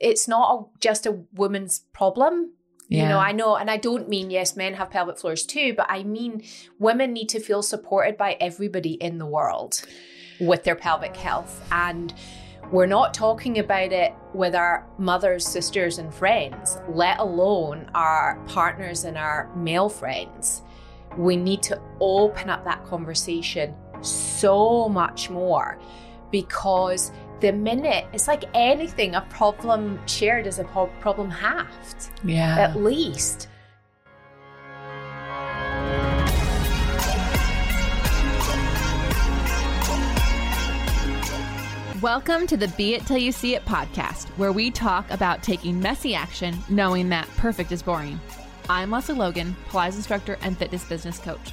it's not a, just a woman's problem. Yeah. You know, I know, and I don't mean yes, men have pelvic floors too, but I mean women need to feel supported by everybody in the world with their pelvic health. And we're not talking about it with our mothers, sisters, and friends, let alone our partners and our male friends. We need to open up that conversation so much more because the minute it's like anything, a problem shared is a problem halved. Yeah. At least. Welcome to the Be It Till You See It podcast, where we talk about taking messy action, knowing that perfect is boring. I'm Lesley Logan, Pilates instructor and fitness business coach.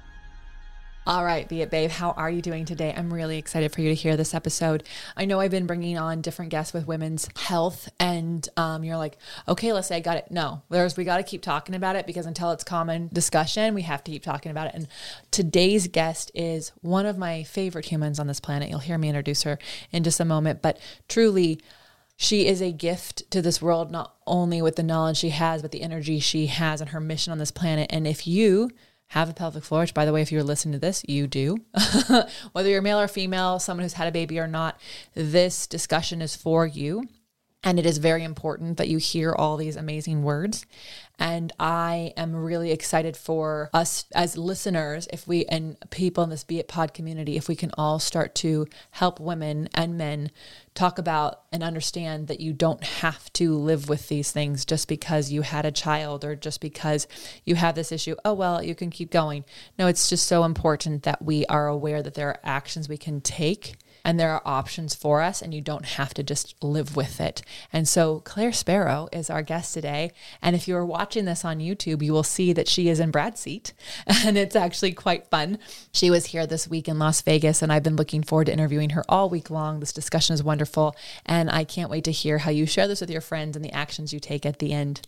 All right, Be It Babe, how are you doing today? I'm really excited for you to hear this episode. I know I've been bringing on different guests with women's health, and um, you're like, okay, let's say I got it. No, there's we got to keep talking about it because until it's common discussion, we have to keep talking about it. And today's guest is one of my favorite humans on this planet. You'll hear me introduce her in just a moment, but truly, she is a gift to this world, not only with the knowledge she has, but the energy she has and her mission on this planet. And if you have a pelvic floor, which by the way, if you're listening to this, you do, whether you're male or female, someone who's had a baby or not, this discussion is for you. And it is very important that you hear all these amazing words. And I am really excited for us as listeners, if we and people in this Be It Pod community, if we can all start to help women and men talk about and understand that you don't have to live with these things just because you had a child or just because you have this issue. Oh, well, you can keep going. No, it's just so important that we are aware that there are actions we can take and there are options for us and you don't have to just live with it. And so Claire Sparrow is our guest today. And if you are watching this on YouTube, you will see that she is in Brad's seat and it's actually quite fun. She was here this week in Las Vegas and I've been looking forward to interviewing her all week long. This discussion is wonderful and I can't wait to hear how you share this with your friends and the actions you take at the end.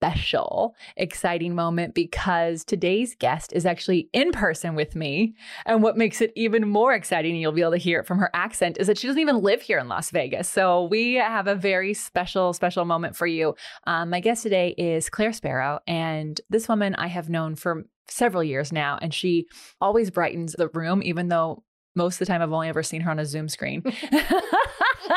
special, exciting moment because today's guest is actually in person with me. And what makes it even more exciting, and you'll be able to hear it from her accent, is that she doesn't even live here in Las Vegas. So we have a very special, special moment for you. Um, my guest today is Claire Sparrow. And this woman I have known for several years now, and she always brightens the room, even though most of the time I've only ever seen her on a Zoom screen.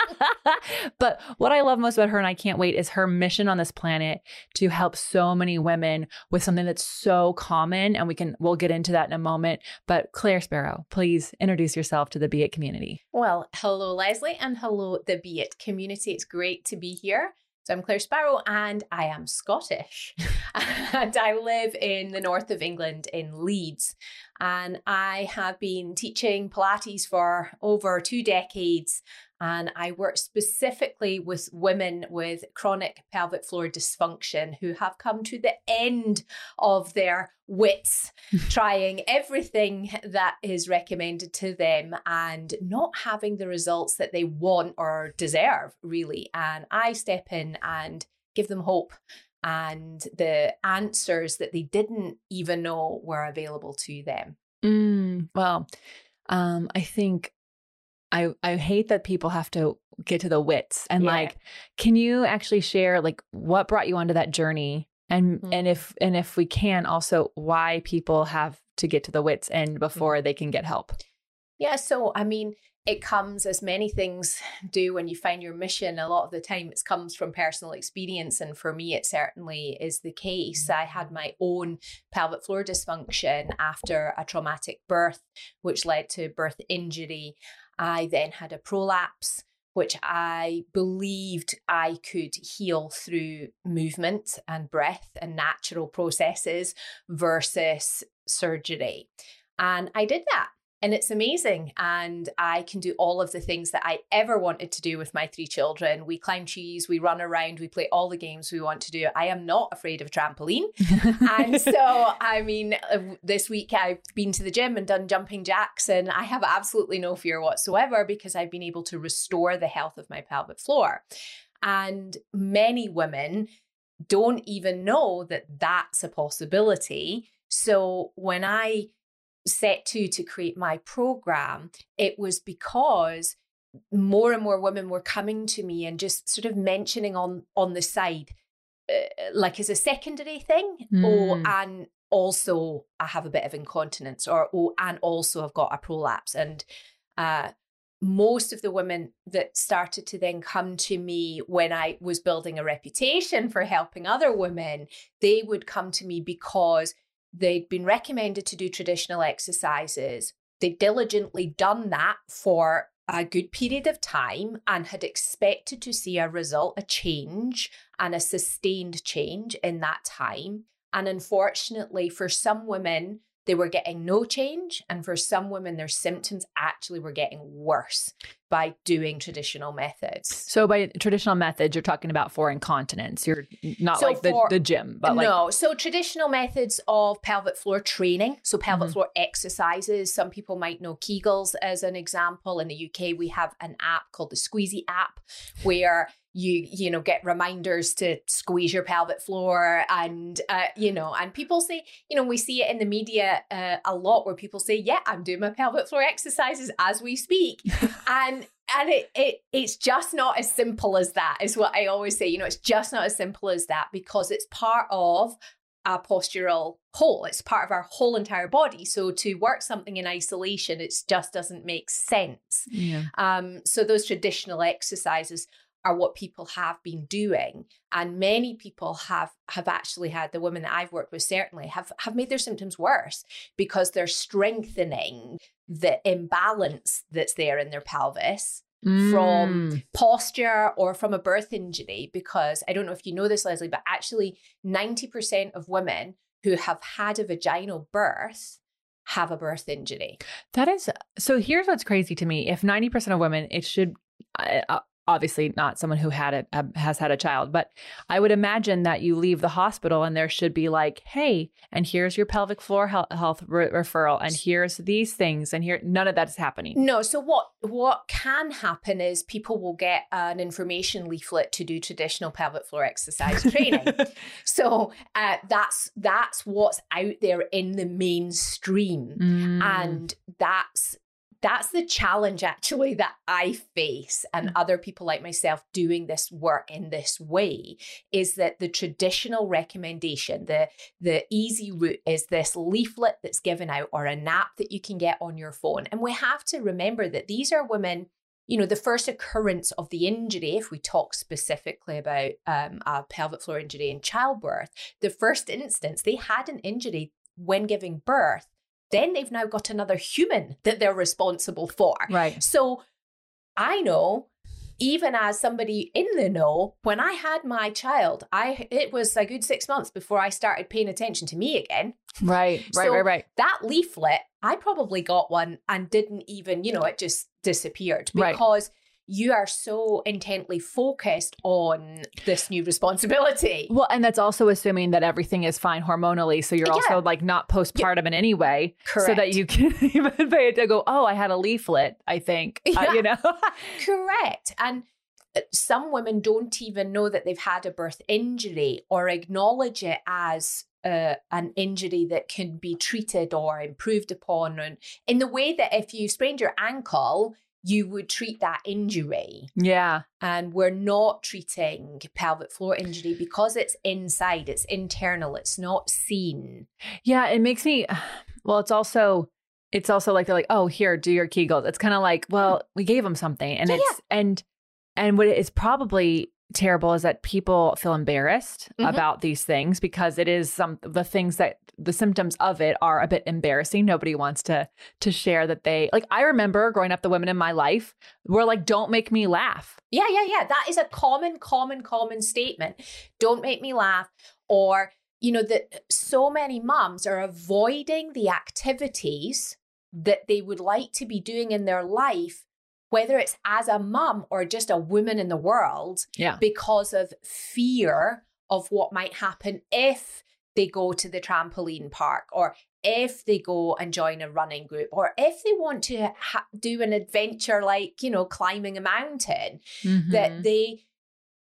but what I love most about her, and I can't wait, is her mission on this planet to help so many women with something that's so common. And we can, we'll get into that in a moment. But Claire Sparrow, please introduce yourself to the Be It community. Well, hello, Lesley, and hello, the Be It community. It's great to be here. So I'm Claire Sparrow and I am Scottish. and I live in the north of England in Leeds. And I have been teaching Pilates for over two decades and I work specifically with women with chronic pelvic floor dysfunction who have come to the end of their wits, trying everything that is recommended to them and not having the results that they want or deserve, really. And I step in and give them hope and the answers that they didn't even know were available to them. Mm, well, um, I think I I hate that people have to get to the wits and yeah. like can you actually share like what brought you onto that journey and mm-hmm. and if and if we can also why people have to get to the wits end before mm-hmm. they can get help. Yeah, so I mean it comes as many things do when you find your mission a lot of the time it comes from personal experience and for me it certainly is the case i had my own pelvic floor dysfunction after a traumatic birth which led to birth injury i then had a prolapse which I believed I could heal through movement and breath and natural processes versus surgery. And I did that and it's amazing. And I can do all of the things that I ever wanted to do with my three children. We climb trees, we run around, we play all the games we want to do. I am not afraid of trampoline. and so, I mean, uh, this week I've been to the gym and done jumping jacks, and I have absolutely no fear whatsoever because I've been able to restore the health of my pelvic floor. And many women don't even know that that's a possibility. So when I set to to create my program, it was because more and more women were coming to me and just sort of mentioning on on the side, uh, like as a secondary thing, mm. or hmm. and also I have a bit of incontinence, or oh, and also I've got a prolapse, and uh, most of the women that started to then come to me when I was building a reputation for helping other women, they would come to me because They'd been recommended to do traditional exercises. They'd diligently done that for a good period of time and had expected to see a result, a change, and a sustained change in that time. And unfortunately, for some women, they were getting no change. And for some women, their symptoms actually were getting worse by doing traditional methods. So, by traditional methods, you're talking about for incontinence. You're not so like the, for, the gym, but like. No. So, traditional methods of pelvic floor training. So, pelvic mm-hmm. floor exercises. Some people might know Kegels as an example. In the UK, we have an app called the Squeezy app where you you know get reminders to squeeze your pelvic floor and uh, you know and people say you know we see it in the media uh, a lot where people say yeah i'm doing my pelvic floor exercises as we speak and and it, it it's just not as simple as that is what i always say you know it's just not as simple as that because it's part of a postural whole. It's part of our whole entire body. So to work something in isolation it just doesn't make sense. Yeah. um so those traditional exercises are what people have been doing and many people have have actually had the women that I've worked with certainly have have made their symptoms worse because they're strengthening the imbalance that's there in their pelvis mm. from posture or from a birth injury because I don't know if you know this Lesley but actually 90% of women who have had a vaginal birth have a birth injury. That is so here's what's crazy to me if 90% of women it should uh, obviously not someone who had it has had a child but i would imagine that you leave the hospital and there should be like hey and here's your pelvic floor health, health re- referral and here's these things and here none of that is happening. No so what what can happen is people will get an information leaflet to do traditional pelvic floor exercise training. So uh, that's that's what's out there in the mainstream. Mm. and that's that's the challenge actually that I face and mm. other people like myself doing this work in this way is that the traditional recommendation, the the easy route is this leaflet that's given out or an app that you can get on your phone. And we have to remember that these are women you know, the first occurrence of the injury, if we talk specifically about um, a pelvic floor injury in childbirth, the first instance, they had an injury when giving birth then they've now got another human that they're responsible for. Right. So I know even as somebody in the know, when I had my child, I it was a good six months before I started paying attention to me again. Right, right, so right, right. That leaflet, I probably got one and didn't even, you know, it just disappeared because right you are so intently focused on this new responsibility. Well, and that's also assuming that everything is fine hormonally. So you're yeah. also like not postpartum yeah. in any way. Correct. So that you can even pay it to go, oh, I had a leaflet, I think. Yeah. Uh, you know? Correct. And some women don't even know that they've had a birth injury or acknowledge it as uh, an injury that can be treated or improved upon and in the way that if you sprained your ankle you would treat that injury. Yeah. And we're not treating pelvic floor injury because it's inside, it's internal, it's not seen. Yeah, it makes me well, it's also it's also like they're like, "Oh, here, do your Kegels." It's kind of like, "Well, we gave them something." And yeah, it's yeah. and and what is probably terrible is that people feel embarrassed mm-hmm. about these things because it is some the things that the symptoms of it are a bit embarrassing. Nobody wants to to share that they like I remember growing up the women in my life were like don't make me laugh. Yeah, yeah, yeah. That is a common common common statement. Don't make me laugh or you know that so many moms are avoiding the activities that they would like to be doing in their life whether it's as a mum or just a woman in the world, yeah. because of fear of what might happen if they go to the trampoline park or if they go and join a running group or if they want to ha- do an adventure like, you know, climbing a mountain, mm-hmm. that they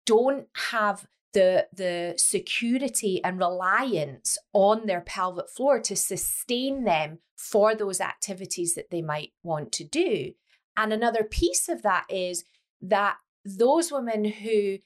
don't have the the security and reliance on their pelvic floor to sustain them for those activities that they might want to do and another piece of that is that those women who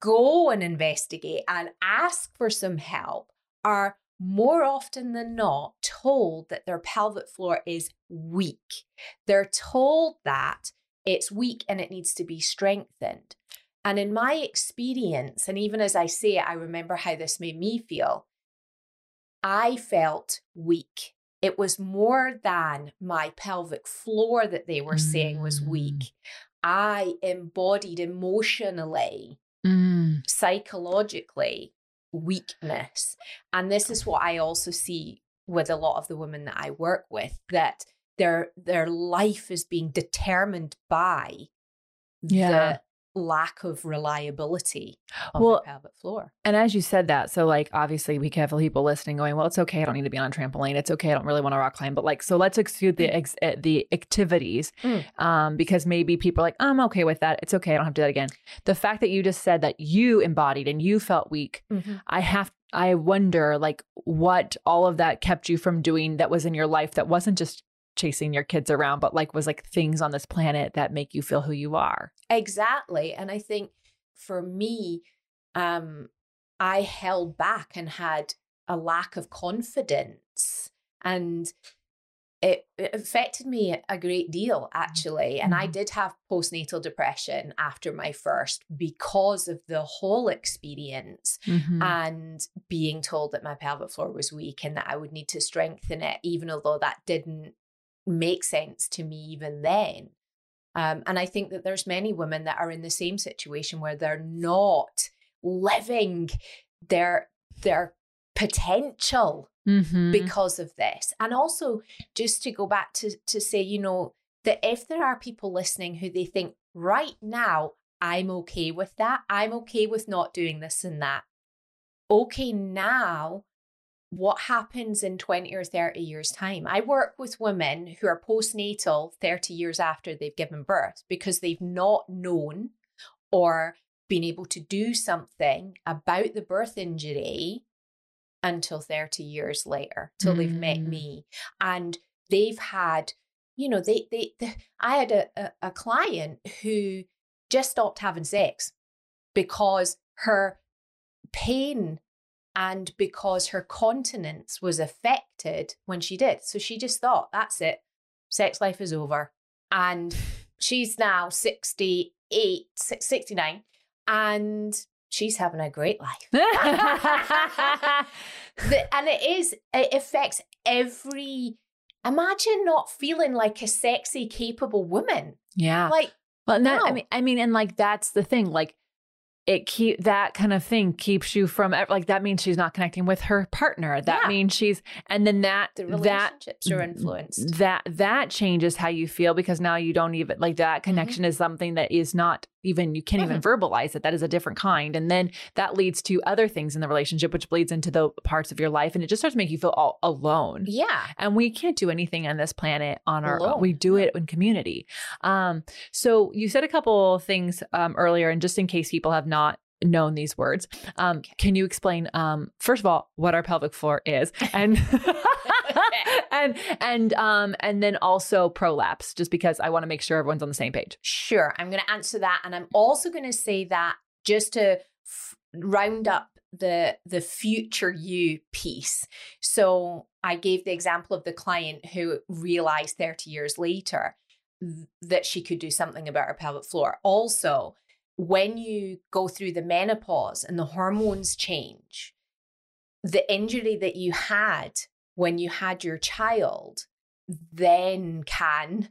go and investigate and ask for some help are more often than not told that their pelvic floor is weak. They're told that it's weak and it needs to be strengthened. And in my experience, and even as I say it, I remember how this made me feel. I felt weak it was more than my pelvic floor that they were mm. saying was weak. Mm. I embodied emotionally, mm. psychologically weakness. And this is what I also see with a lot of the women that I work with that their their life is being determined by yeah lack of reliability of well, the pelvic floor. And as you said that, so like obviously we have people listening going, well, it's okay. I don't need to be on a trampoline. It's okay. I don't really want to rock climb. But like, so let's exclude the mm. ex- eh, the activities mm. um, because maybe people are like, I'm okay with that. It's okay. I don't have to do that again. The fact that you just said that you embodied and you felt weak, mm-hmm. I have I wonder like what all of that kept you from doing that was in your life that wasn't just chasing your kids around, but like was like things on this planet that make you feel who you are. Exactly. And I think for me, um, I held back and had a lack of confidence. And it, it, affected me a great deal actually and mm-hmm. i did have postnatal depression after my first because of the whole experience mm-hmm. and being told that my pelvic floor was weak and that i would need to strengthen it even although that didn't make sense to me even then. Um, and I think that there's many women that are in the same situation where they're not living their their potential mm-hmm. because of this. And also just to go back to to say, you know, that if there are people listening who they think right now I'm okay with that, I'm okay with not doing this and that. Okay, now what happens in 20 or 30 years' time. I work with women who are postnatal 30 years after they've given birth because they've not known or been able to do something about the birth injury until 30 years later, till mm. they've met mm. me. And they've had, you know, they, they, they I had a, a, a client who just stopped having sex because her pain and because her continence was affected when she did. So she just thought, that's it, sex life is over. And she's now 68, 69, and she's having a great life. the, and it is, it affects every, imagine not feeling like a sexy, capable woman. Yeah. Like, well, that, I mean, I mean, and like that's the thing. Like, it keep that kind of thing keeps you from like that means she's not connecting with her partner. That Yeah. means she's and then that The that relationships are influenced. that that changes how you feel because now you don't even like that Mm-hmm. connection is something that is not even you can't even verbalize it that is a different kind and then that leads to other things in the relationship which bleeds into the parts of your life and it just starts to make you feel all alone Yeah. and we can't do anything on this planet on our own. Alone. We do it in community. Um, so you said a couple things um, earlier, and just in case people have not known these words, um, Okay. can you explain um, first of all what our pelvic floor is, and and and um, and then also prolapse, just because I want to make sure everyone's on the same page. Sure. I'm going to answer that. And I'm also going to say that just to f- round up the the future you piece. So I gave the example of the client who realized 30 years later th- that she could do something about her pelvic floor. Also, when you go through the menopause and the hormones change, the injury that you had when you had your child then can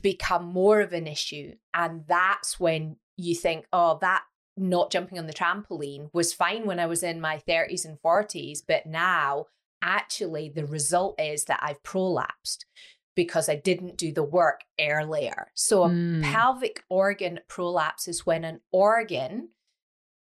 become more of an issue. And that's when you think, oh, that not jumping on the trampoline was fine when I was in my 30s and 40s, but now actually the result is that I've prolapsed because I didn't do the work earlier. So a Mm. pelvic organ prolapse is when an organ,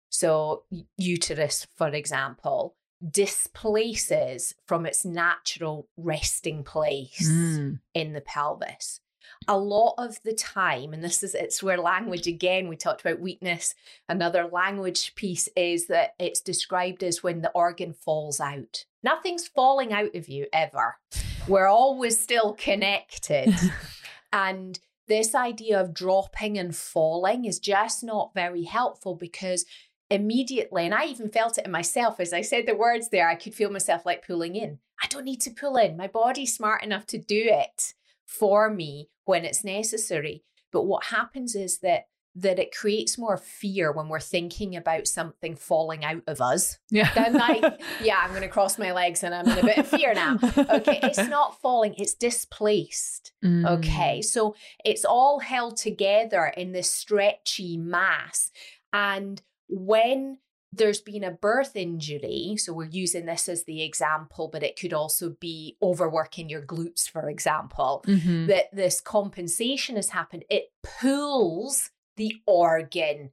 so uterus, for example, displaces from its natural resting place Mm. in the pelvis. A lot of the time, and this is it's where language again, we talked about weakness. Another language piece is that it's described as when the organ falls out. Nothing's falling out of you ever. We're always still connected. and this idea of dropping and falling is just not very helpful because immediately, and I even felt it in myself as I said the words there, I could feel myself like pulling in. I don't need to pull in. My body's smart enough to do it for me when it's necessary. But what happens is that that it creates more fear when we're thinking about something falling out of us. Yeah. Then like, yeah, I'm gonna cross my legs and I'm in a bit of fear now. Okay, it's not falling, it's displaced. Mm. Okay, so it's all held together in this stretchy mass. And when there's been a birth injury, so we're using this as the example, but it could also be overworking your glutes, for example, Mhm. that this compensation has happened, it pulls the organ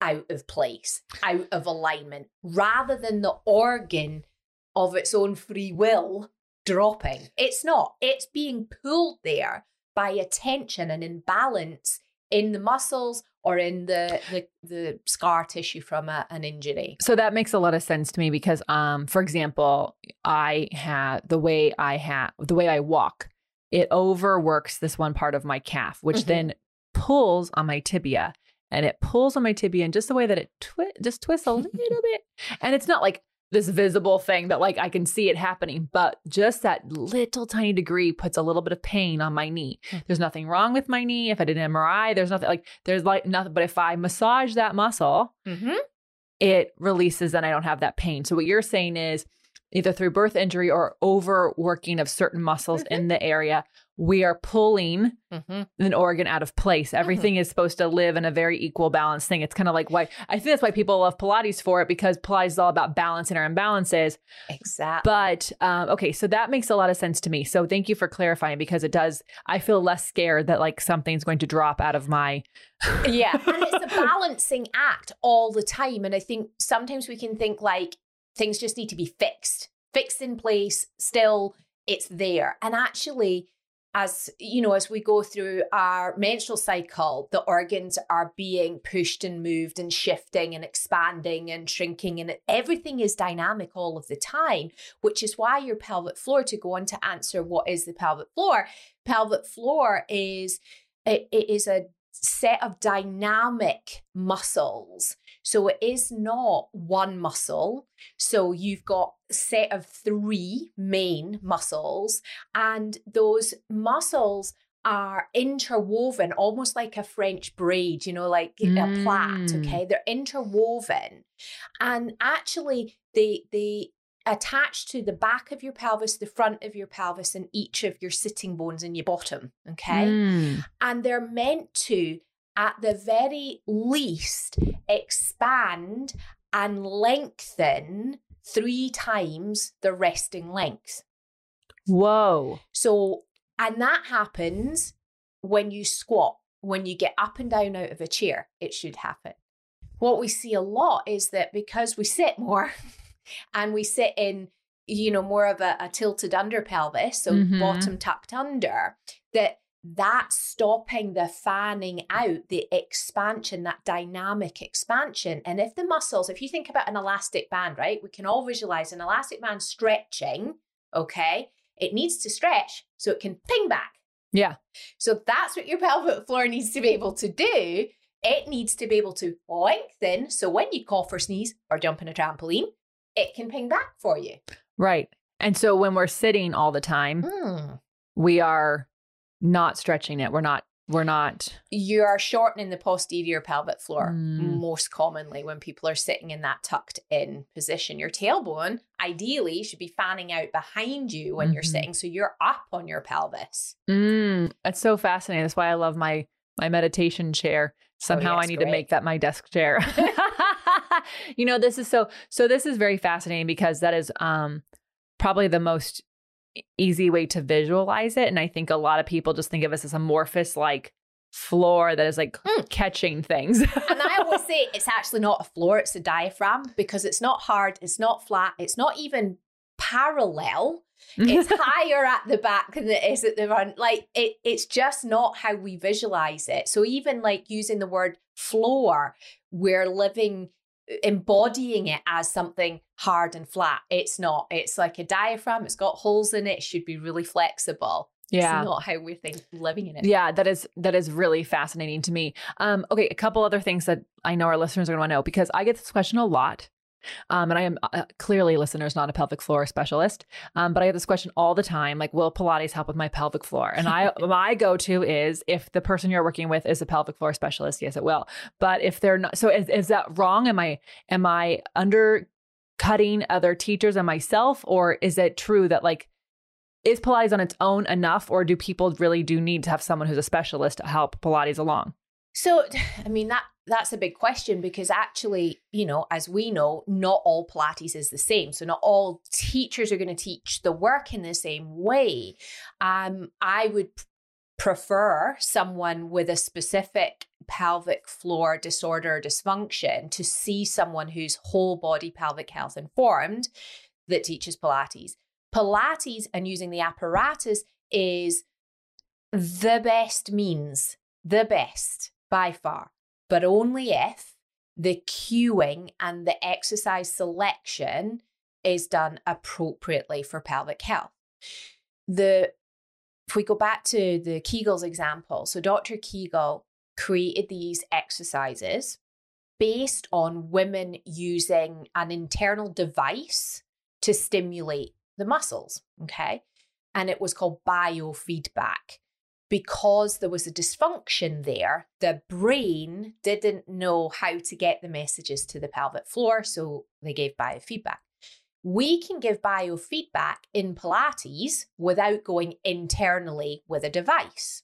out of place, out of alignment, rather than the organ of its own free will dropping. It's not, it's being pulled there by a tension and imbalance in the muscles or in the the, the scar tissue from a, an injury. So that makes a lot of sense to me because, um, for example, I had the way I have the way I walk, it overworks this one part of my calf, which Mhm. then pulls on my tibia, and it pulls on my tibia in just the way that it twi- just twists a little bit, and it's not like this visible thing that like I can see it happening, but just that little tiny degree puts a little bit of pain on my knee. There's nothing wrong with my knee. If I did an MRI, there's nothing like there's like nothing. But if I massage that muscle, Mm-hmm. it releases and I don't have that pain. So what you're saying is either through birth injury or overworking of certain muscles Mhm. in the area, we are pulling Mm-hmm. an organ out of place. Everything is supposed to live in a very equal balance thing. It's kind of like why I think that's why people love Pilates for it because Pilates is all about balancing our imbalances. Exactly. But um, okay, so that makes a lot of sense to me. So thank you for clarifying because it does. I feel less scared that like something's going to drop out of my. yeah and it's a balancing act all the time and i think sometimes we can think like things just need to be fixed fixed in place still it's there and actually as you know as we go through our menstrual cycle the organs are being pushed and moved and shifting and expanding and shrinking and everything is dynamic all of the time which is why your pelvic floor to go on to answer what is the pelvic floor pelvic floor is it, it is a set of dynamic muscles. So it is not one muscle. So you've got a set of three main muscles, and those muscles are interwoven almost like a French braid, you know, like a plait. Mm. Okay. They're interwoven. And actually they they attach to the back of your pelvis, the front of your pelvis, and each of your sitting bones in your bottom. Okay Mm. and they're meant to at the very least expand and lengthen three times the resting length. Whoa. So, and that happens when you squat, when you get up and down out of a chair, it should happen. What we see a lot is that because we sit more and we sit in, you know, more of a, a tilted under pelvis, so mm-hmm. bottom tucked under, that that's stopping the fanning out, the expansion, that dynamic expansion. And if the muscles, if you think about an elastic band, right, we can all visualize an elastic band stretching, okay? It needs to stretch so it can ping back. Yeah. So that's what your pelvic floor needs to be able to do. It needs to be able to lengthen. So when you cough or sneeze or jump in a trampoline, it can ping back for you. Right. And so when we're sitting all the time, mm. we are not stretching it. We're not we're not you are shortening the posterior pelvic floor mm. most commonly when people are sitting in that tucked in position your tailbone ideally should be fanning out behind you when mm-hmm. you're sitting so you're up on your pelvis mm. that's so fascinating that's why i love my my meditation chair oh, somehow oh, yes, i need great. to make that my desk chair you know this is so so this is very fascinating because that is um probably the most easy way to visualize it. And I think a lot of people just think of us as amorphous, like floor that is like mm. catching things. and I always say it's actually not a floor, it's a diaphragm because it's not hard, it's not flat, it's not even parallel. It's higher at the back than it is at the front. Like it, it's just not how we visualize it. So even like using the word floor, we're living embodying it as something hard and flat. It's not. It's like a diaphragm. It's got holes in it. It should be really flexible. Yeah. It's not how we're think, living in it. Yeah, that is that is really fascinating to me. Um, okay, a couple other things that I know our listeners are going to want to know because I get this question a lot. Um, and I am uh, clearly listeners, not a pelvic floor specialist. Um, but I get this question all the time, like, will Pilates help with my pelvic floor? And I, my go-to is if the person you're working with is a pelvic floor specialist, yes, it will. But if they're not, so is, is that wrong? Am I, am I undercutting other teachers and myself, or is it true that like, is Pilates on its own enough, or do people really do need to have someone who's a specialist to help Pilates along? So, I mean, that that's a big question because actually, you know, as we know, not all Pilates is the same. So not all teachers are going to teach the work in the same way. Um, I would prefer someone with a specific pelvic floor disorder or dysfunction to see someone who's whole body pelvic health informed that teaches Pilates. Pilates and using the apparatus is the best means, the best by far but only if the cueing and the exercise selection is done appropriately for pelvic health. The if we go back to the Kegels example, so Dr. Kegel created these exercises based on women using an internal device to stimulate the muscles, okay? And it was called biofeedback because there was a dysfunction there, the brain didn't know how to get the messages to the pelvic floor, so they gave biofeedback. We can give biofeedback in Pilates without going internally with a device.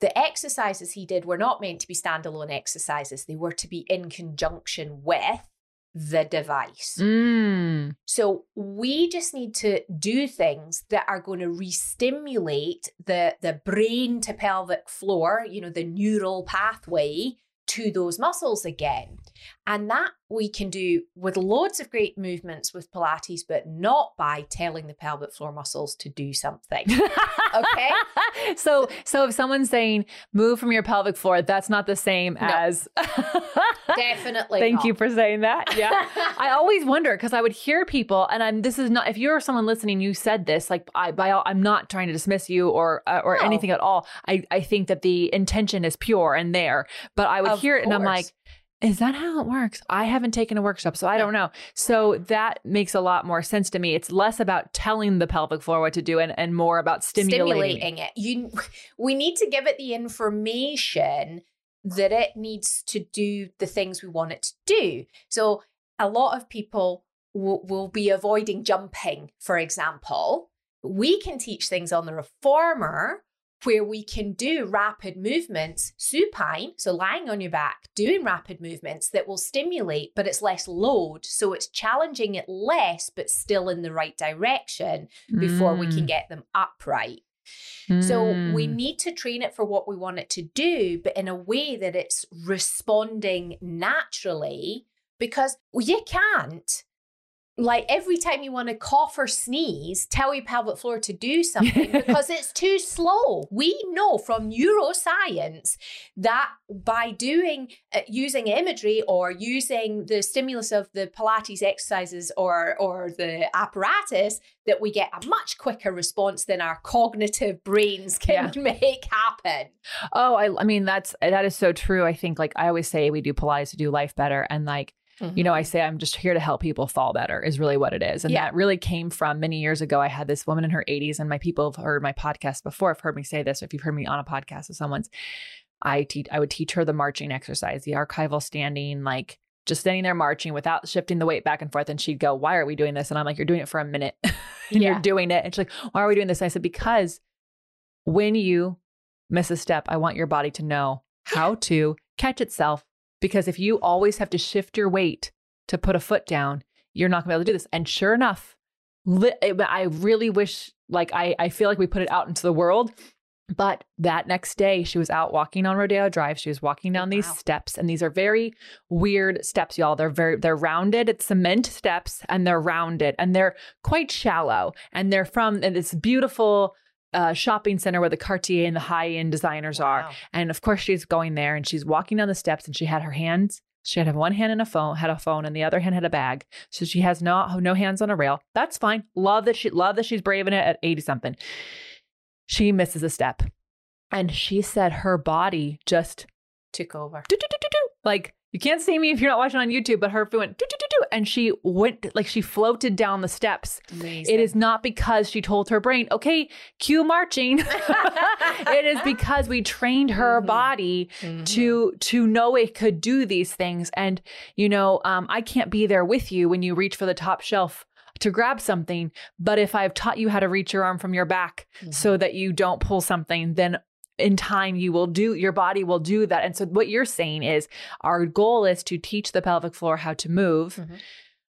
The exercises he did were not meant to be standalone exercises, they were to be in conjunction with the device. Mm. So we just need to do things that are going to re-stimulate the the brain to pelvic floor, you know, the neural pathway to those muscles again. And that we can do with loads of great movements with Pilates, but not by telling the pelvic floor muscles to do something. okay. so so if someone's saying move from your pelvic floor, that's not the same no. as definitely. Thank not. you for saying that. Yeah. I always wonder because I would hear people, and I'm this is not if you're someone listening, you said this, like I by all, I'm not trying to dismiss you or uh, or no. anything at all. I, I think that the intention is pure and there. But I would of hear it course. and I'm like, is that how it works? I haven't taken a workshop, so I don't know. So that makes a lot more sense to me. It's less about telling the pelvic floor what to do and, and more about stimulating, stimulating it. You we need to give it the information that it needs to do the things we want it to do. So a lot of people will, will be avoiding jumping, for example. We can teach things on the reformer where we can do rapid movements, supine, so lying on your back, doing rapid movements that will stimulate, but it's less load. So it's challenging it less, but still in the right direction before mm. we can mm. get them upright. Mm. So we mm. need to train it for what we want it to do, but in a way that it's responding naturally because you can't like every time you want to cough or sneeze, tell your pelvic floor to do something because it's too slow. We know from neuroscience that by doing uh, using imagery or using the stimulus of the Pilates exercises or or the apparatus that we get a much quicker response than our cognitive brains can yeah. make happen. Oh, I, I mean that's that is so true. I think like I always say we do Pilates to do life better and like Mm-hmm. You know, I say I'm just here to help people fall better is really what it is. And yeah. that really came from many years ago. I had this woman in her 80s, and my people have heard my podcast before, have heard me say this. If you've heard me on a podcast with someone's, I teach I would teach her the marching exercise, the archival standing, like just standing there marching without shifting the weight back and forth. And she'd go, Why are we doing this? And I'm like, You're doing it for a minute. and yeah. you're doing it. And she's like, Why are we doing this? And I said, Because when you miss a step, I want your body to know how to catch itself because if you always have to shift your weight to put a foot down, you're not gonna be able to do this. And sure enough, li- eh, I really wish, like, I, I feel like we put it out into the world. But that next day, she was out walking on Rodeo Drive. She was walking down these wow. steps, and these are very weird steps, y'all. They're very they're rounded. It's cement steps, and they're rounded, and they're quite shallow, and they're from this beautiful uh, shopping center where the Cartier and the high end designers wow. are. And of course, she's going there and she's walking down the steps and she had her hands. She had one hand in a phone, had a phone, and the other hand had a bag. So she has no no hands on a rail. That's fine. Love that she love that she's braving it at eighty something. She misses a step, and she said her body just took over. Like you can't see me if you're not watching on YouTube, but her foot went doo doo doo doo and she went like she floated down the steps. Amazing. It is not because she told her brain, okay, cue marching. it is because we trained her mm-hmm. body mm-hmm. to to know it could do these things. And you know, um, I can't be there with you when you reach for the top shelf to grab something. But if I've taught you how to reach your arm from your back mm-hmm. so that you don't pull something, then in time you will do your body will do that. And so what you're saying is our goal is to teach the pelvic floor how to move mm-hmm.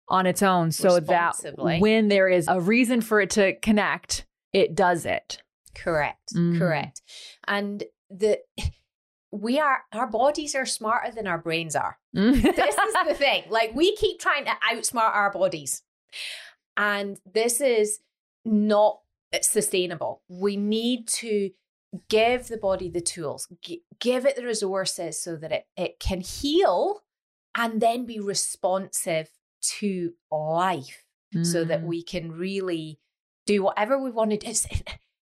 on its own so that when there is a reason for it to connect it does it. Correct mm. correct. And the we are our bodies are smarter than our brains are. This is the thing like we keep trying to outsmart our bodies. And this is not sustainable. We need to give the body the tools, g- give it the resources so that it, it can heal and then be responsive to life mm. so that mm. we can really do whatever we want to do.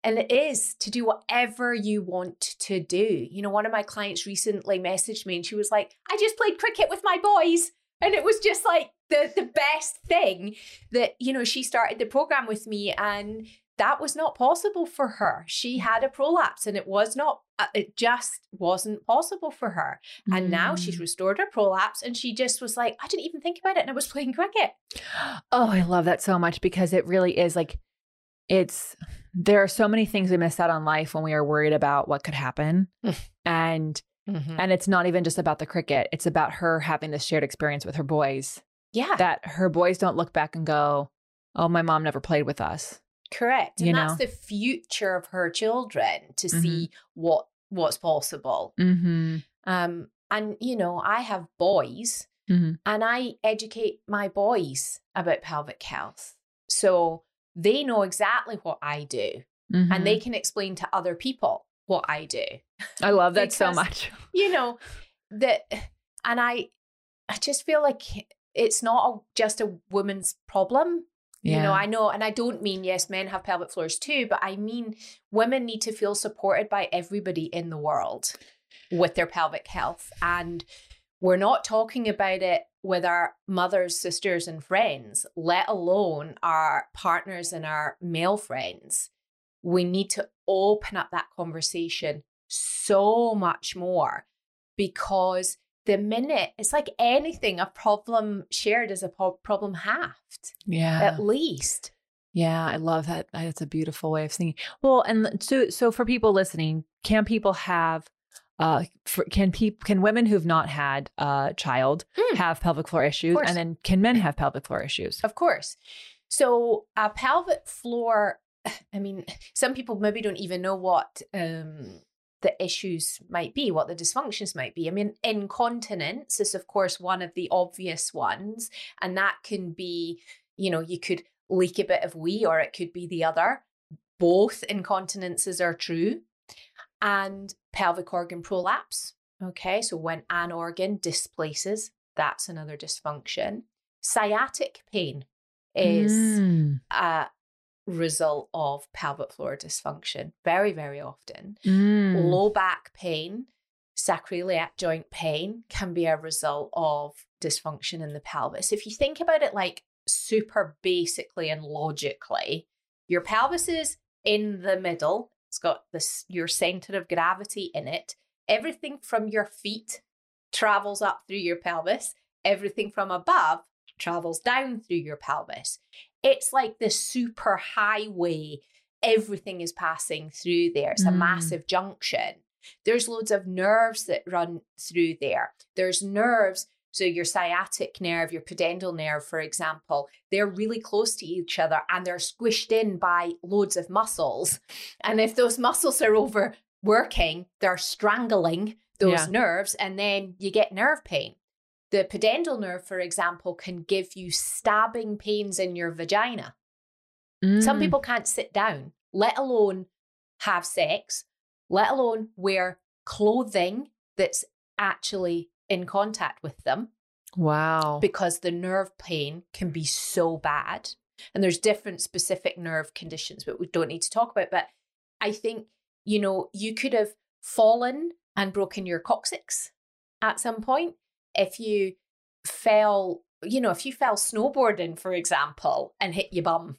And it is to do whatever you want to do. You know, one of my clients recently messaged me and she was like, I just played cricket with my boys. And it was just like the the best thing that, you know, she started the program with me and that was not possible for her. She had a prolapse and it was not, uh, it just wasn't possible for her. And mm. now she's mm. restored her prolapse and she just was like, I didn't even think about it and I was playing cricket. Oh, I love that so much because it really is like, it's, there are so many things we miss out on life when we are worried about what could happen. and, mm-hmm. and it's not even just about the cricket, it's about her having this shared experience with her boys. Yeah. That her boys don't look back and go, oh, my mom never played with us Correct. And you that's the future of her children to mm-hmm. see what what's possible. Mm-hmm. Um, and you know, I have boys mm-hmm. and I educate my boys about pelvic health. So they know exactly what I do and they mm-hmm. can explain to other people what I do. I love that because, so much. You know, that and I I just feel like it's not a, just a woman's problem. Yeah. You know, I know, and I don't mean, yes, men have pelvic floors too, but I mean, women need to feel supported by everybody in the world with their pelvic health. And we're not talking about it with our mothers, sisters, and friends, let alone our partners and our male friends. We need to open up that conversation so much more because the minute it's like anything a problem shared is a problem halved yeah at least Yeah, I love that. That's a beautiful way of thinking. Well, and so so for people listening, can people have uh for, can people can women who've not had a child mm. have pelvic floor issues and then can men have pelvic floor issues? Of course. So a pelvic floor I mean, some people maybe don't even know what um the issues might be, what the dysfunctions might be. I mean, incontinence is, of course, one of the obvious ones, and that can be, you know, you could leak a bit of wee or it could be the other. Both incontinences are true. And pelvic organ prolapse. Okay, so when an organ displaces, that's another dysfunction. Sciatic pain is mm. a result of pelvic floor dysfunction very, very often. Mm. Low back pain, sacroiliac joint pain can be a result of dysfunction in the pelvis. If you think about it like super basically and logically, your pelvis is in the middle. It's got this your center of gravity in it. Everything from your feet travels up through your pelvis. Everything from above travels down through your pelvis. It's like the super highway. Everything is passing through there. It's mm. a massive junction. There's loads of nerves that run through there. There's nerves so, your sciatic nerve, your pudendal nerve, for example, they're really close to each other and they're squished in by loads of muscles. And if those muscles are overworking, they're strangling those yeah. nerves, and then you get nerve pain. The pudendal nerve, for example, can give you stabbing pains in your vagina. Mm. Some people can't sit down, let alone have sex, let alone wear clothing that's actually in contact with them. Wow. Because the nerve pain can be so bad. And there's different specific nerve conditions, but we don't need to talk about. But I think, you know, you could have fallen and broken your coccyx at some point. If you fell, you know, if you fell snowboarding, for example, and hit your bum,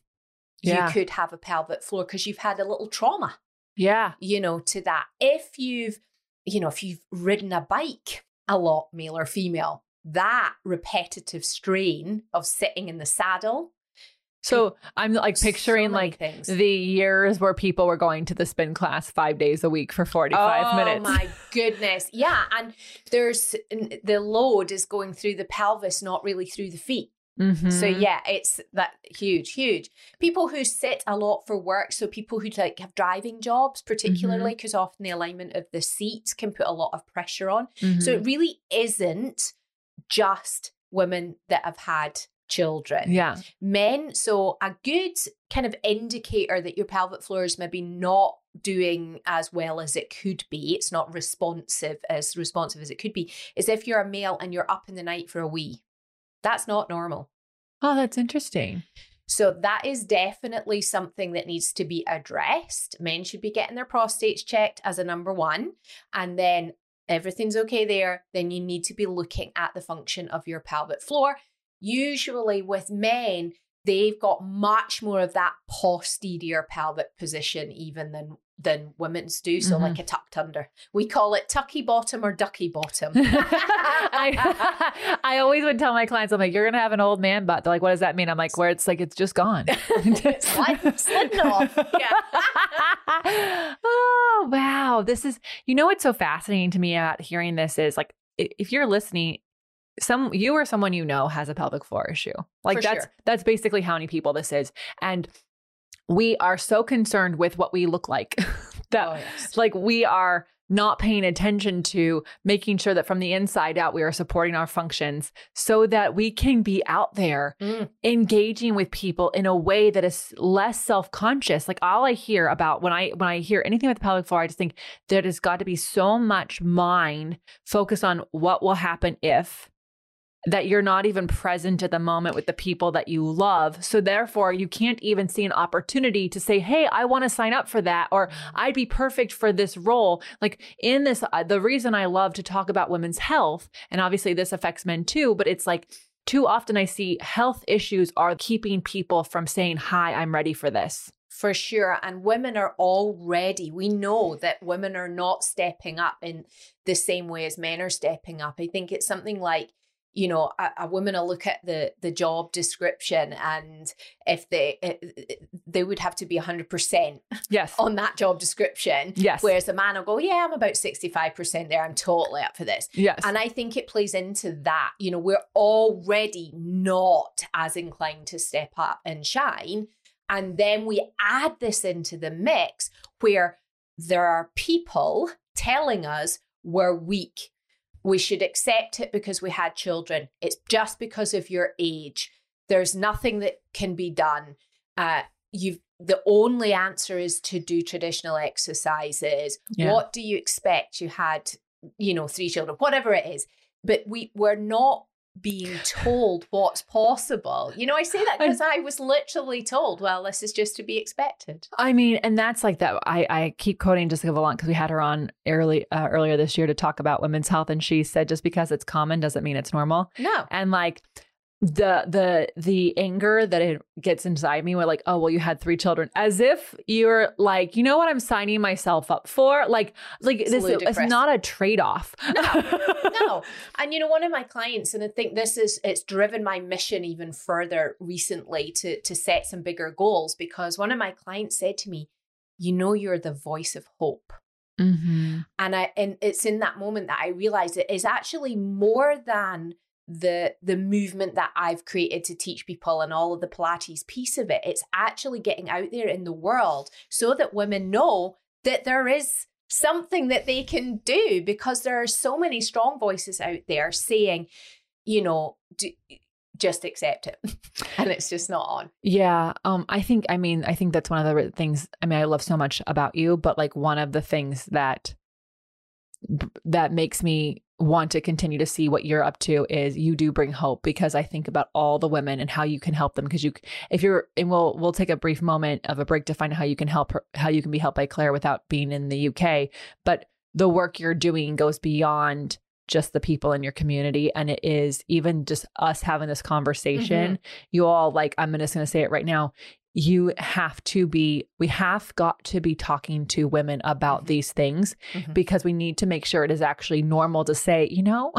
yeah. you could have a pelvic floor because you've had a little trauma. Yeah. You know, to that. If you've, you know, if you've ridden a bike a lot, male or female. That repetitive strain of sitting in the saddle. So I'm like picturing so like things. the years where people were going to the spin class five days a week for 45 oh, minutes. Oh my goodness. Yeah. And there's the load is going through the pelvis, not really through the feet. Mm-hmm. So yeah, it's that huge, huge. People who sit a lot for work, so people who like have driving jobs, particularly because mm-hmm. often the alignment of the seat can put a lot of pressure on. Mm-hmm. So it mm-hmm. really isn't just women that have had children. Yeah. Men, so a good kind of indicator that your pelvic floor is maybe not doing as well as it could be, it's not responsive as responsive as it could be, is if you're a male and you're up in the night for a wee. That's not normal. Oh, that's interesting. So that is definitely something that needs to be addressed. Men should be getting their prostates checked as a number one. And then everything's okay there, then you need to be looking at the function of your pelvic floor. Usually with men, they've got much more of that posterior pelvic position even than than women's do. So mm-hmm. like a tucked under. We call it tucky bottom or ducky bottom. I, I always would tell my clients, I'm like, you're gonna have an old man butt. They're like, what does that mean? I'm like, where it's like it's just gone. Slide, sliding off. Yeah. oh wow. This is you know what's so fascinating to me about hearing this is like if you're listening, some you or someone you know has a pelvic floor issue. Like For that's sure. that's basically how many people this is. And we are so concerned with what we look like that oh, yes. like we are not paying attention to making sure that from the inside out we are supporting our functions so that we can be out there mm. engaging with people in a way that is less self-conscious like all i hear about when i when i hear anything with the pelvic floor i just think there has got to be so much mind focused on what will happen if that you're not even present at the moment with the people that you love. So therefore, you can't even see an opportunity to say, "Hey, I want to sign up for that," or. "I'd be perfect for this role." Like in this, uh, the reason I love to talk about women's health, and obviously this affects men too, but it's like too often I see health issues are keeping people from saying, "Hi, I'm ready for this." For sure. And women are already, we know that women are not stepping up in the same way as men are stepping up. I think it's something like you know a, a, woman will look at the the job description and if they it, they would have to be 100% yes. on that job description yes. whereas a man will go yeah i'm about 65% there i'm totally up for this. Yes. And i think it plays into that you know we're already not as inclined to step up and shine and then we add this into the mix where there are people telling us we're weak we should accept it because we had children. It's just because of your age. There's nothing that can be done. Uh, you've the only answer is to do traditional exercises. Yeah. What do you expect? You had, you know, three children, whatever it is. But we we're not being told what's possible. You know, I say that because I was literally told, well, this is just to be expected. I mean, and that's like that. I, I keep quoting Jessica Valant because we had her on early uh, earlier this year to talk about women's health, and she said just because it's common doesn't mean it's normal. No, and like the the the anger that it gets inside me with like oh well you had three children as if you're like you know what i'm signing myself up for like like it's this ludicrous. it's not a trade-off no no and you know one of my clients and i think this is it's driven my mission even further recently to to set some bigger goals because one of my clients said to me you know you're the voice of hope mm-hmm. and i and it's in that moment that i realized it is actually more than the the movement that I've created to teach people and all of the Pilates piece of it. It's actually getting out there in the world so that women know that there is something that they can do because there are so many strong voices out there saying, you know, do, just accept it and it's just not on yeah um i think i mean i think that's one of the things i mean i love so much about you but like one of the things that that makes me want to continue to see what you're up to is you do bring hope because I think about all the women and how you can help them. Because you if you're and we'll we'll take a brief moment of a break to find out how you can help her, how you can be helped by Claire without being in the UK but the work you're doing goes beyond just the people in your community. And it is even just us having this conversation. Mm-hmm. you all like i'm just going to say it right now you have to be we have got to be talking to women about mm-hmm. these things mm-hmm. because we need to make sure it is actually normal to say you know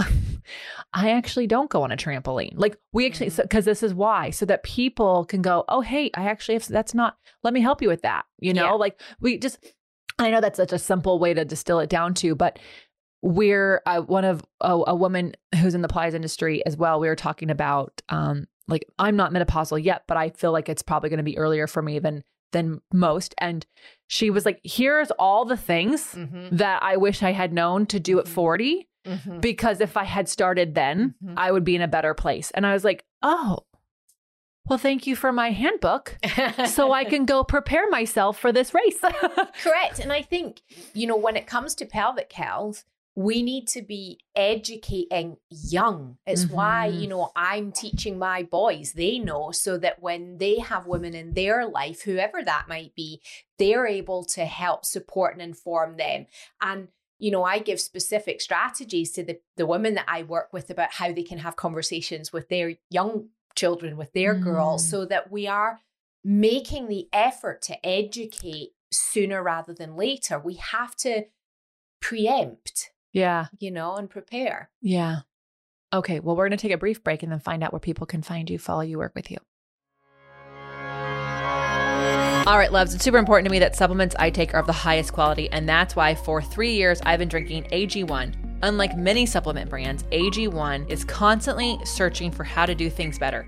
i actually don't go on a trampoline like we actually because mm-hmm. so, this is why so that people can go oh hey i actually have that's not let me help you with that you know yeah. like we just i know that's such a simple way to distill it down to but we're uh, one of oh, a woman who's in the Pilates industry as well we were talking about um like I'm not menopausal yet, but I feel like it's probably going to be earlier for me than than most. And she was like, "Here's all the things mm-hmm. that I wish I had known to do at mm-hmm. 40." Mm-hmm. Because if I had started then, mm-hmm. I would be in a better place. And I was like, oh, well, thank you for my handbook so I can go prepare myself for this race. Correct. And I think, you know, when it comes to pelvic health, we need to be educating young. It's mm-hmm. why, you know, I'm teaching my boys, they know, so that when they have women in their life, whoever that might be, they're able to help support and inform them. And you know, I give specific strategies to the, the women that I work with about how they can have conversations with their young children, with their mm. girls, so that we are making the effort to educate sooner rather than later. We have to preempt yeah. You know, and prepare. Yeah. Okay. Well, we're going to take a brief break and then find out where people can find you, follow you, work with you. All right, loves, it's super important to me that supplements I take are of the highest quality, and that's why for three years I've been drinking AG1. Unlike many supplement brands, AG1 is constantly searching for how to do things better.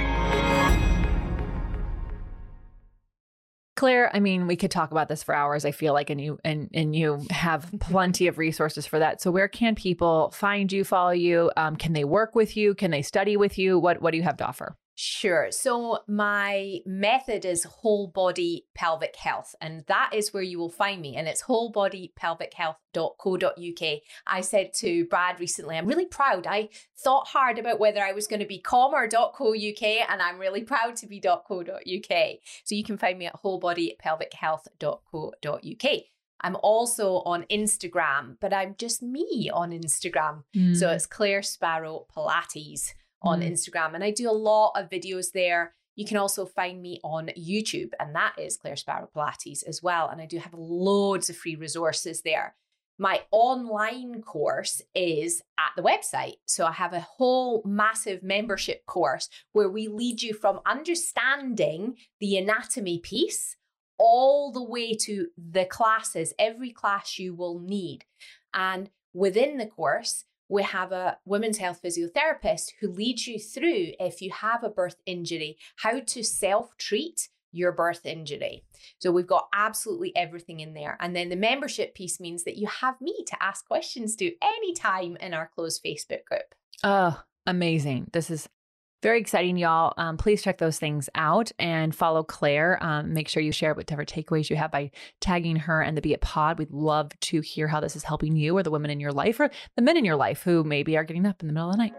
Claire, I mean, we could talk about this for hours. I feel like, and you and and you have plenty of resources for that. So, where can people find you, follow you? Um, can they work with you? Can they study with you? What What do you have to offer? Sure. So my method is whole body pelvic health, and that is where you will find me. And it's wholebodypelvichealth.co.uk. I said to Brad recently, I'm really proud. I thought hard about whether I was going to be com or .co.uk, and I'm really proud to be .co.uk. So you can find me at wholebodypelvichealth.co.uk. I'm also on Instagram, but I'm just me on Instagram. Mm. So it's Claire Sparrow Pilates on mm. Instagram. And I do a lot of videos there. You can also find me on YouTube, and that is Claire Sparrow Pilates as well. And I do have loads of free resources there. My online course is at the website. So I have a whole massive membership course where we lead you from understanding the anatomy piece all the way to the classes, every class you will need. And within the course, we have a women's health physiotherapist who leads you through if you have a birth injury, how to self treat your birth injury. So we've got absolutely everything in there. And then the membership piece means that you have me to ask questions to anytime in our closed Facebook group. Oh, amazing. This is very exciting, y'all. Um, please check those things out and follow Claire. Um, make sure you share whatever takeaways you have by tagging her and the Be It Pod. We'd love to hear how this is helping you or the women in your life or the men in your life who maybe are getting up in the middle of the night.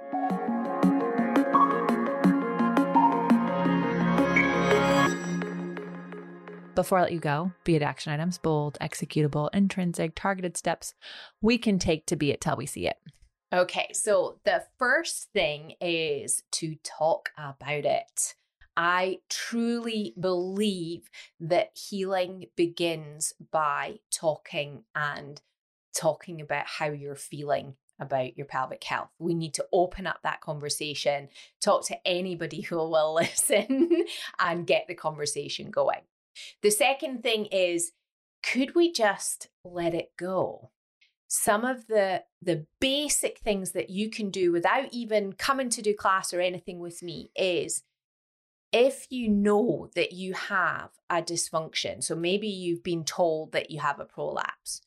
Before I let you go, be it action items, bold, executable, intrinsic, targeted steps we can take to be it till we see it. Okay, so the first thing is to talk about it. I truly believe that healing begins by talking and talking about how you're feeling about your pelvic health. We need to open up that conversation, talk to anybody who will listen, and get the conversation going. The second thing is could we just let it go? Some of the the basic things that you can do without even coming to do class or anything with me is if you know that you have a dysfunction so maybe you've been told that you have a prolapse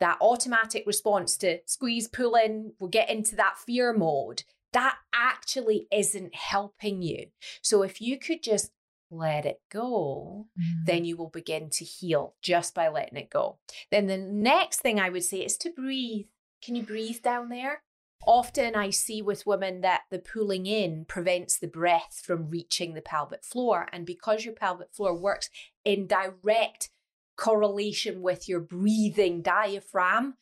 that automatic response to squeeze pull in we'll get into that fear mode that actually isn't helping you. So if you could just let it go, mm. then you will begin to heal just by letting it go. Then the next thing I would say is to breathe. Can you breathe down there? Often I see with women that the pulling in prevents the breath from reaching the pelvic floor. And because your pelvic floor works in direct correlation with your breathing diaphragm,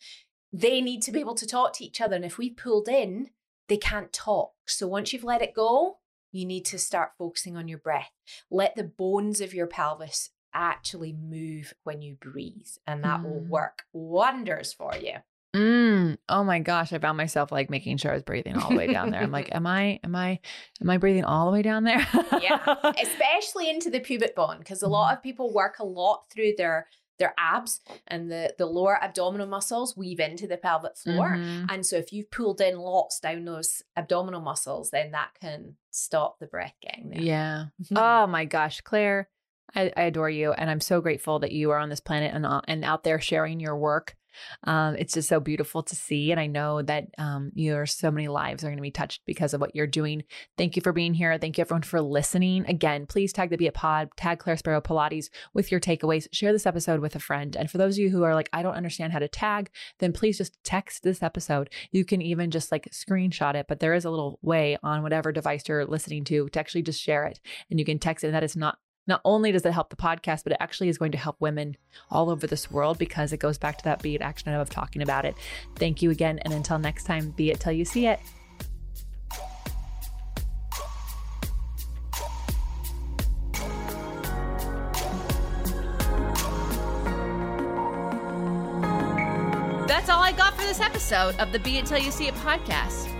they need to be able to talk to each other. And if we pulled in, they can't talk. So once you've let it go, you need to start focusing on your breath. Let the bones of your pelvis actually move when you breathe, and that mm. will work wonders for you. Mm. Oh my gosh, I found myself like making sure I was breathing all the way down there. I'm like, am I, am I, am I breathing all the way down there? yeah, especially into the pubic bone because a lot mm-hmm. of people work a lot through their their abs and the, the lower abdominal muscles weave into the pelvic floor. Mm-hmm. And so if you've pulled in lots down those abdominal muscles, then that can stop the breath getting there. Yeah. Mm-hmm. oh my gosh, Claire. I, I, adore you, and I'm so grateful that you are on this planet and uh, and out there sharing your work Um, it's just so beautiful to see. And I know that um, your so many lives are going to be touched because of what you're doing. Thank you for being here. Thank you everyone for listening. Again, please tag the Be It Pod, tag Claire Sparrow Pilates with your takeaways. Share this episode with a friend. And for those of you who are like, I don't understand how to tag, then please just text this episode. You can even just like screenshot it, but there is a little way on whatever device you're listening to to actually just share it. And you can text it. And that is not not only does it help the podcast, but it actually is going to help women all over this world because it goes back to that be it action of talking about it. Thank you again. And until next time, be it till you see it. That's all I got for this episode of the Be It Till You See It podcast.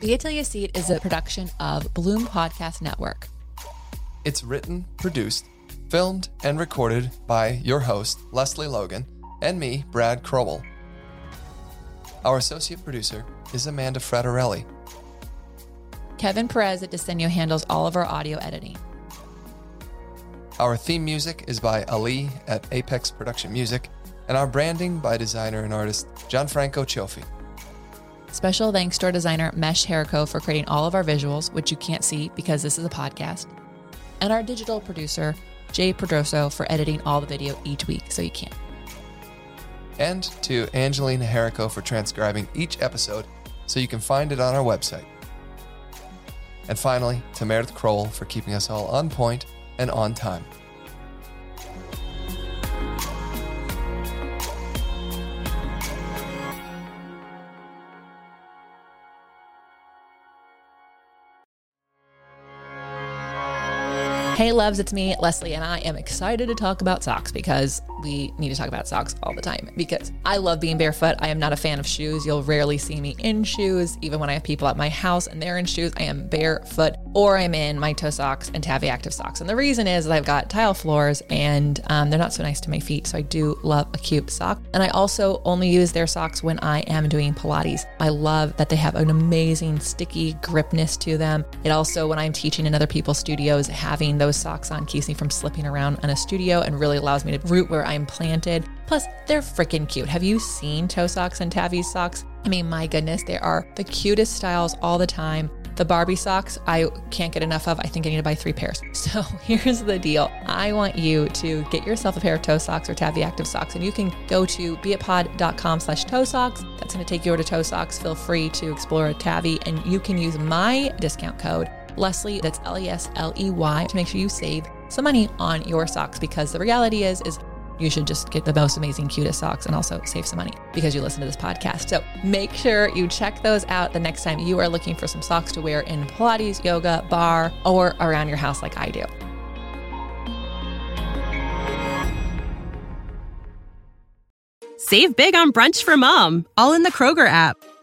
Be It Till You See It is a production of Bloom Podcast Network. It's written, produced, filmed, and recorded by your host, Lesley Logan, and me, Brad Crowell. Our associate producer is Amanda Fraterelli. Kevin Perez at Desenio handles all of our audio editing. Our theme music is by Ali at Apex Production Music, and our branding by designer and artist Gianfranco Cioffi. Special thanks to our designer, Mesh Herrico, for creating all of our visuals, which you can't see because this is a podcast, and our digital producer, Jay Pedroso, for editing all the video each week so you can. And to Angelina Herrico for transcribing each episode so you can find it on our website. And finally, to Meredith Kroll for keeping us all on point and on time. Hey, loves, it's me, Lesley, and I am excited to talk about socks because we need to talk about socks all the time because I love being barefoot. I am not a fan of shoes. You'll rarely see me in shoes. Even when I have people at my house and they're in shoes, I am barefoot or I'm in my toe socks and Tavi Active socks. And the reason is I've got tile floors and um, they're not so nice to my feet. So I do love a cute sock. And I also only use their socks when I am doing Pilates. I love that they have an amazing sticky gripness to them. It also, when I'm teaching in other people's studios, having those those socks on keeps me from slipping around in a studio and really allows me to root where I'm planted. Plus, they're freaking cute. Have you seen toe socks and Tavi's socks? I mean, my goodness, they are the cutest styles all the time. The Barbie socks, I can't get enough of. I think I need to buy three pairs. So here's the deal. I want you to get yourself a pair of toe socks or Tavi Active socks, and you can go to beitpod.com slash toe socks. That's going to take you over to toe socks. Feel free to explore a Tavi, and you can use my discount code Lesley, that's L E S L E Y, to make sure you save some money on your socks because the reality is, is you should just get the most amazing, cutest socks and also save some money because you listen to this podcast. So make sure you check those out the next time you are looking for some socks to wear in Pilates, yoga, barre, or around your house like I do. Save big on brunch for mom, all in the Kroger app.